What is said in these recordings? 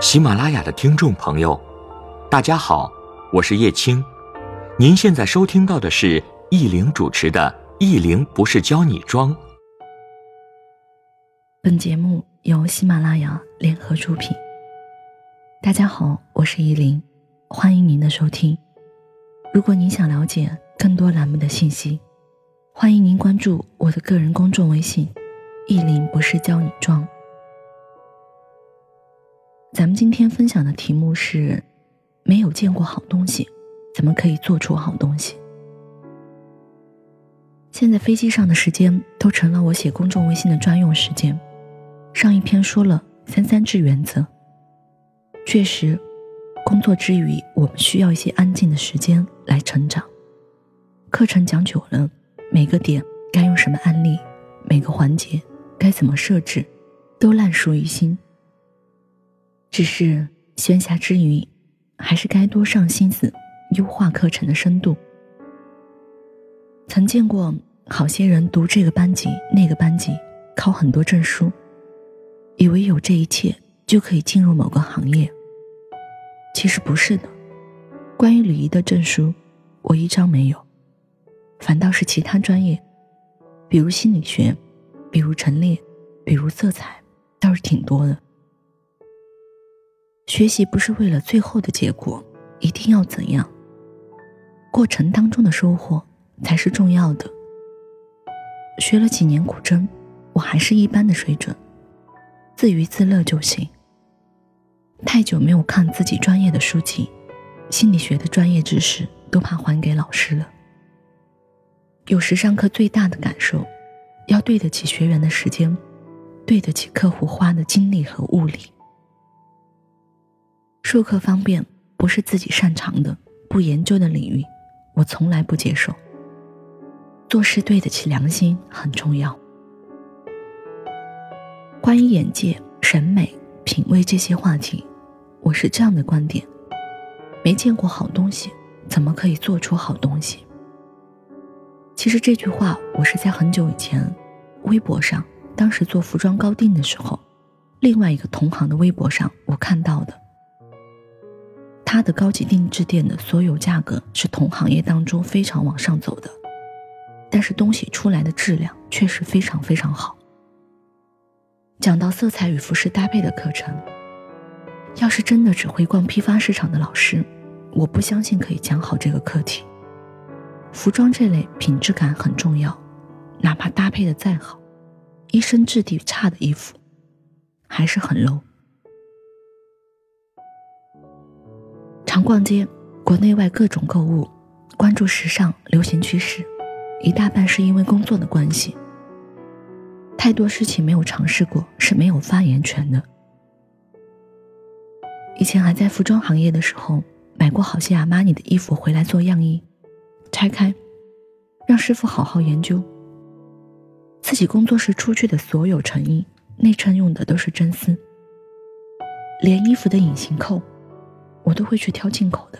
喜马拉雅的听众朋友，大家好，我是叶青。您现在收听到的是易玲主持的《易玲不是教你装》。本节目由喜马拉雅联合出品。大家好，我是易玲，欢迎您的收听。如果您想了解更多栏目的信息，欢迎您关注我的个人公众微信“易玲不是教你装”。咱们今天分享的题目是：没有见过好东西，怎么可以做出好东西？现在飞机上的时间都成了我写公众微信的专用时间。上一篇说了三三制原则，确实，工作之余我们需要一些安静的时间来成长。课程讲久了，每个点该用什么案例，每个环节该怎么设置，都烂熟于心。只是闲暇之余，还是该多上心思优化课程的深度。曾见过好些人读这个班级那个班级，考很多证书，以为有这一切就可以进入某个行业。其实不是的，关于礼仪的证书，我一张没有，反倒是其他专业，比如心理学，比如陈列，比如色彩，倒是挺多的。学习不是为了最后的结果一定要怎样，过程当中的收获才是重要的。学了几年古筝，我还是一般的水准，自娱自乐就行。太久没有看自己专业的书籍，心理学的专业知识都怕还给老师了。有时上课最大的感受，要对得起学员的时间，对得起客户花的精力和物力。授课方便不是自己擅长的、不研究的领域，我从来不接受。做事对得起良心很重要。关于眼界、审美、品味这些话题，我是这样的观点：没见过好东西，怎么可以做出好东西？其实这句话我是在很久以前，微博上，当时做服装高定的时候，另外一个同行的微博上我看到的。他的高级定制店的所有价格是同行业当中非常往上走的，但是东西出来的质量确实非常非常好。讲到色彩与服饰搭配的课程，要是真的只会逛批发市场的老师，我不相信可以讲好这个课题。服装这类品质感很重要，哪怕搭配的再好，一身质地差的衣服，还是很 low。常逛街，国内外各种购物，关注时尚流行趋势，一大半是因为工作的关系。太多事情没有尝试过是没有发言权的。以前还在服装行业的时候，买过好些阿玛尼的衣服回来做样衣，拆开，让师傅好好研究。自己工作室出去的所有成衣，内衬用的都是真丝，连衣服的隐形扣。我都会去挑进口的，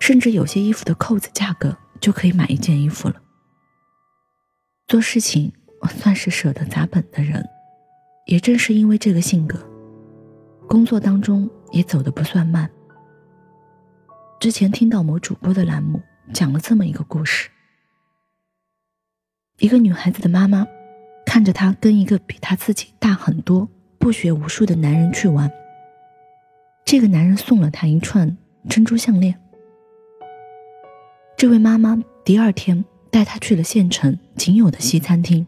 甚至有些衣服的扣子价格就可以买一件衣服了。做事情我算是舍得砸本的人，也正是因为这个性格，工作当中也走得不算慢。之前听到某主播的栏目讲了这么一个故事：一个女孩子的妈妈看着她跟一个比她自己大很多、不学无术的男人去玩。这个男人送了她一串珍珠项链。这位妈妈第二天带她去了县城仅有的西餐厅，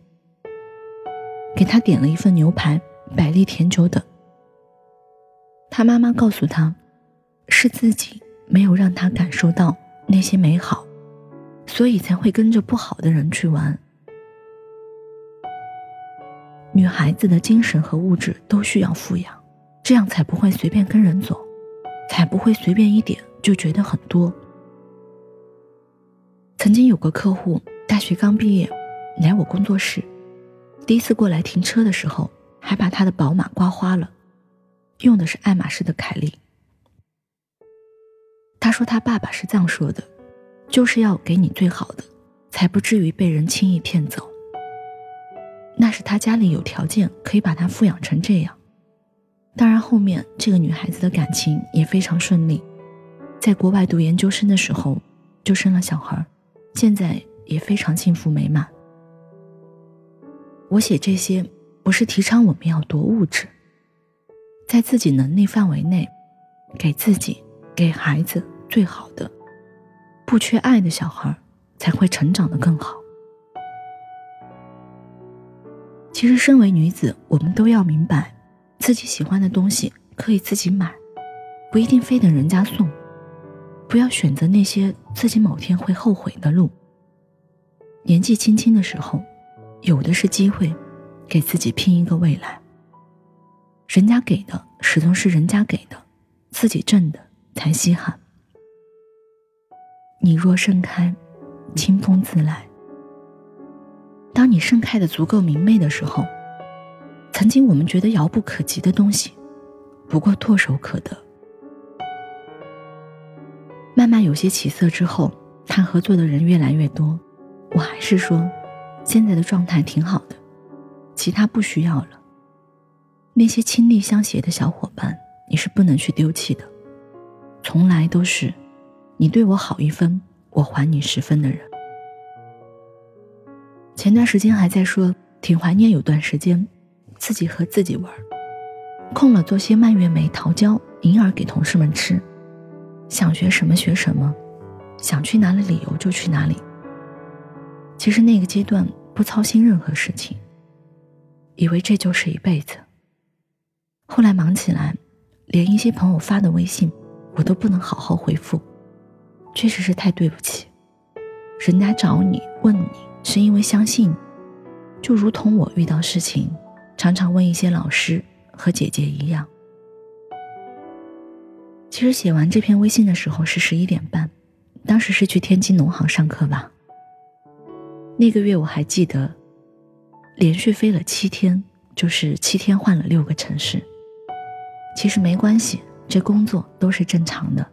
给她点了一份牛排、百利甜酒等。她妈妈告诉她，是自己没有让她感受到那些美好，所以才会跟着不好的人去玩。女孩子的精神和物质都需要富养。这样才不会随便跟人走，才不会随便一点就觉得很多。曾经有个客户，大学刚毕业，来我工作室，第一次过来停车的时候，还把他的宝马刮花了，用的是爱马仕的凯利。他说他爸爸是这样说的，就是要给你最好的，才不至于被人轻易骗走。那是他家里有条件，可以把他富养成这样。当然，后面这个女孩子的感情也非常顺利，在国外读研究生的时候就生了小孩，现在也非常幸福美满。我写这些不是提倡我们要多物质，在自己能力范围内，给自己、给孩子最好的，不缺爱的小孩才会成长的更好。其实，身为女子，我们都要明白。自己喜欢的东西可以自己买，不一定非等人家送。不要选择那些自己某天会后悔的路。年纪轻轻的时候，有的是机会，给自己拼一个未来。人家给的始终是人家给的，自己挣的才稀罕。你若盛开，清风自来。当你盛开的足够明媚的时候。曾经我们觉得遥不可及的东西，不过唾手可得。慢慢有些起色之后，谈合作的人越来越多，我还是说，现在的状态挺好的，其他不需要了。那些亲力相携的小伙伴，你是不能去丢弃的，从来都是，你对我好一分，我还你十分的人。前段时间还在说，挺怀念有段时间。自己和自己玩，空了做些蔓越莓、桃胶、银耳给同事们吃。想学什么学什么，想去哪里旅游就去哪里。其实那个阶段不操心任何事情，以为这就是一辈子。后来忙起来，连一些朋友发的微信，我都不能好好回复，确实是太对不起。人家找你问你，是因为相信你，就如同我遇到事情。常常问一些老师和姐姐一样。其实写完这篇微信的时候是十一点半，当时是去天津农行上课吧。那个月我还记得，连续飞了七天，就是七天换了六个城市。其实没关系，这工作都是正常的。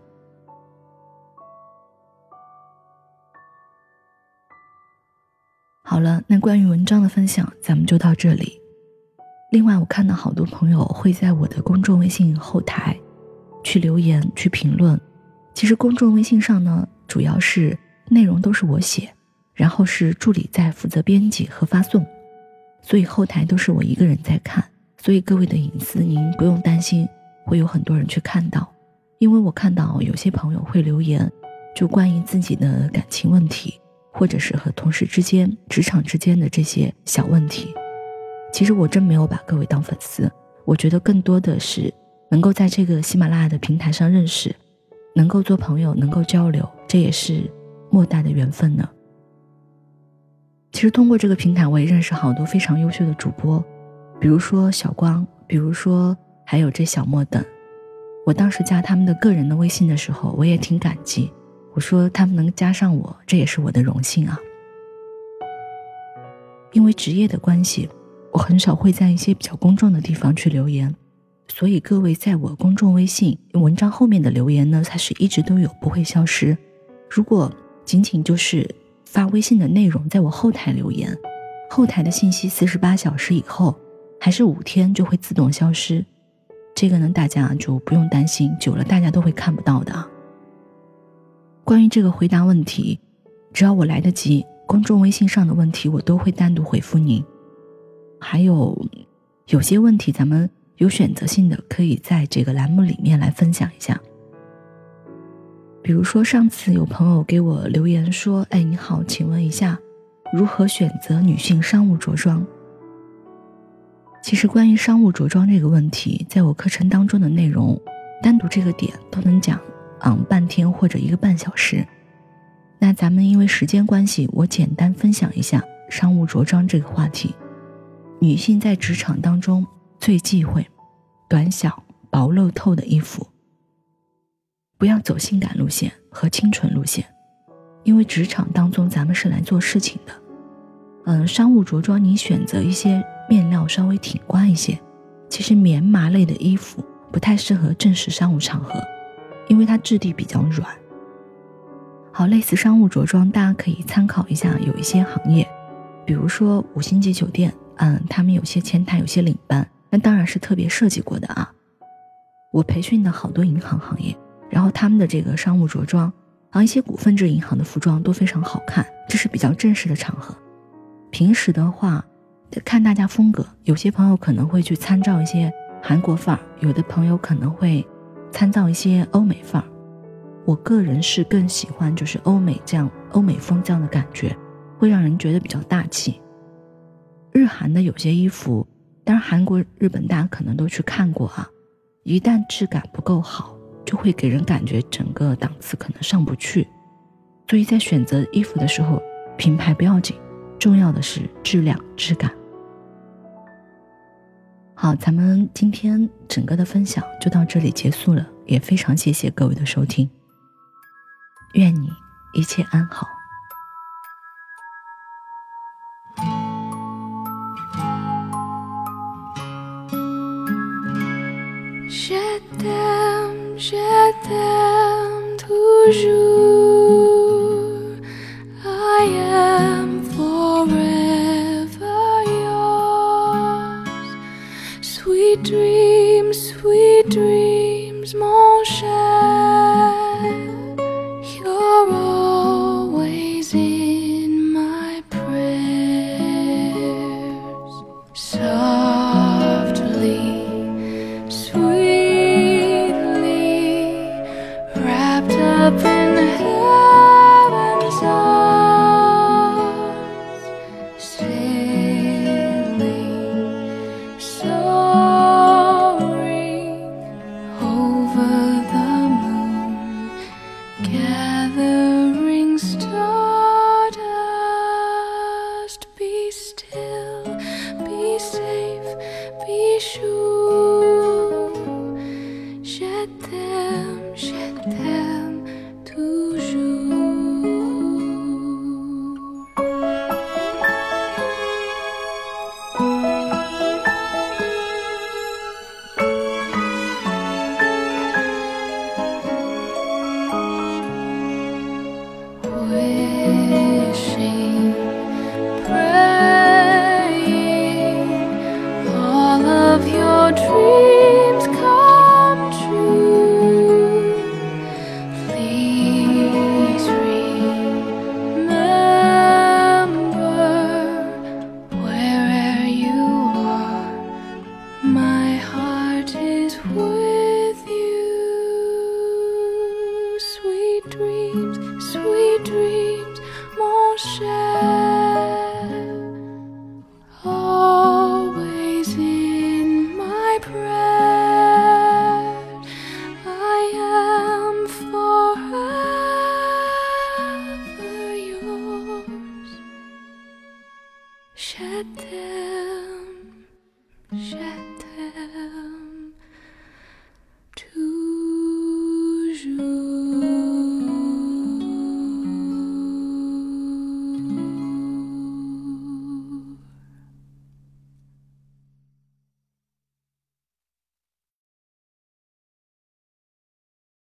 好了，那关于文章的分享，咱们就到这里。另外，我看到好多朋友会在我的公众微信后台去留言、去评论。其实公众微信上呢，主要是内容都是我写，然后是助理在负责编辑和发送，所以后台都是我一个人在看。所以各位的隐私您不用担心会有很多人去看到，因为我看到有些朋友会留言，就关于自己的感情问题，或者是和同事之间、职场之间的这些小问题。其实我真没有把各位当粉丝，我觉得更多的是能够在这个喜马拉雅的平台上认识，能够做朋友，能够交流，这也是莫大的缘分呢。其实通过这个平台，我也认识好多非常优秀的主播，比如说小光，比如说还有这小莫等。我当时加他们的个人的微信的时候，我也挺感激，我说他们能加上我，这也是我的荣幸啊。因为职业的关系。我很少会在一些比较公众的地方去留言，所以各位在我公众微信文章后面的留言呢，它是一直都有，不会消失。如果仅仅就是发微信的内容，在我后台留言，后台的信息四十八小时以后还是五天就会自动消失。这个呢，大家就不用担心，久了大家都会看不到的。关于这个回答问题，只要我来得及，公众微信上的问题我都会单独回复您。还有有些问题，咱们有选择性的可以在这个栏目里面来分享一下。比如说，上次有朋友给我留言说：“哎，你好，请问一下，如何选择女性商务着装？”其实，关于商务着装这个问题，在我课程当中的内容，单独这个点都能讲，嗯，半天或者一个半小时。那咱们因为时间关系，我简单分享一下商务着装这个话题。女性在职场当中最忌讳短小薄露透的衣服，不要走性感路线和清纯路线，因为职场当中咱们是来做事情的。嗯，商务着装你选择一些面料稍微挺刮一些，其实棉麻类的衣服不太适合正式商务场合，因为它质地比较软。好，类似商务着装，大家可以参考一下，有一些行业，比如说五星级酒店。嗯，他们有些前台有些领班，那当然是特别设计过的啊。我培训的好多银行行业，然后他们的这个商务着装，啊一些股份制银行的服装都非常好看，这是比较正式的场合。平时的话，看大家风格，有些朋友可能会去参照一些韩国范儿，有的朋友可能会参照一些欧美范儿。我个人是更喜欢就是欧美这样欧美风这样的感觉，会让人觉得比较大气。日韩的有些衣服，当然韩国、日本大家可能都去看过啊，一旦质感不够好，就会给人感觉整个档次可能上不去。所以在选择衣服的时候，品牌不要紧，重要的是质量、质感。好，咱们今天整个的分享就到这里结束了，也非常谢谢各位的收听。愿你一切安好。Je t'aime, je t'aime toujours. I am forever yours. Sweet dreams, sweet dreams, mon cher. You're always in my prayers. Softly,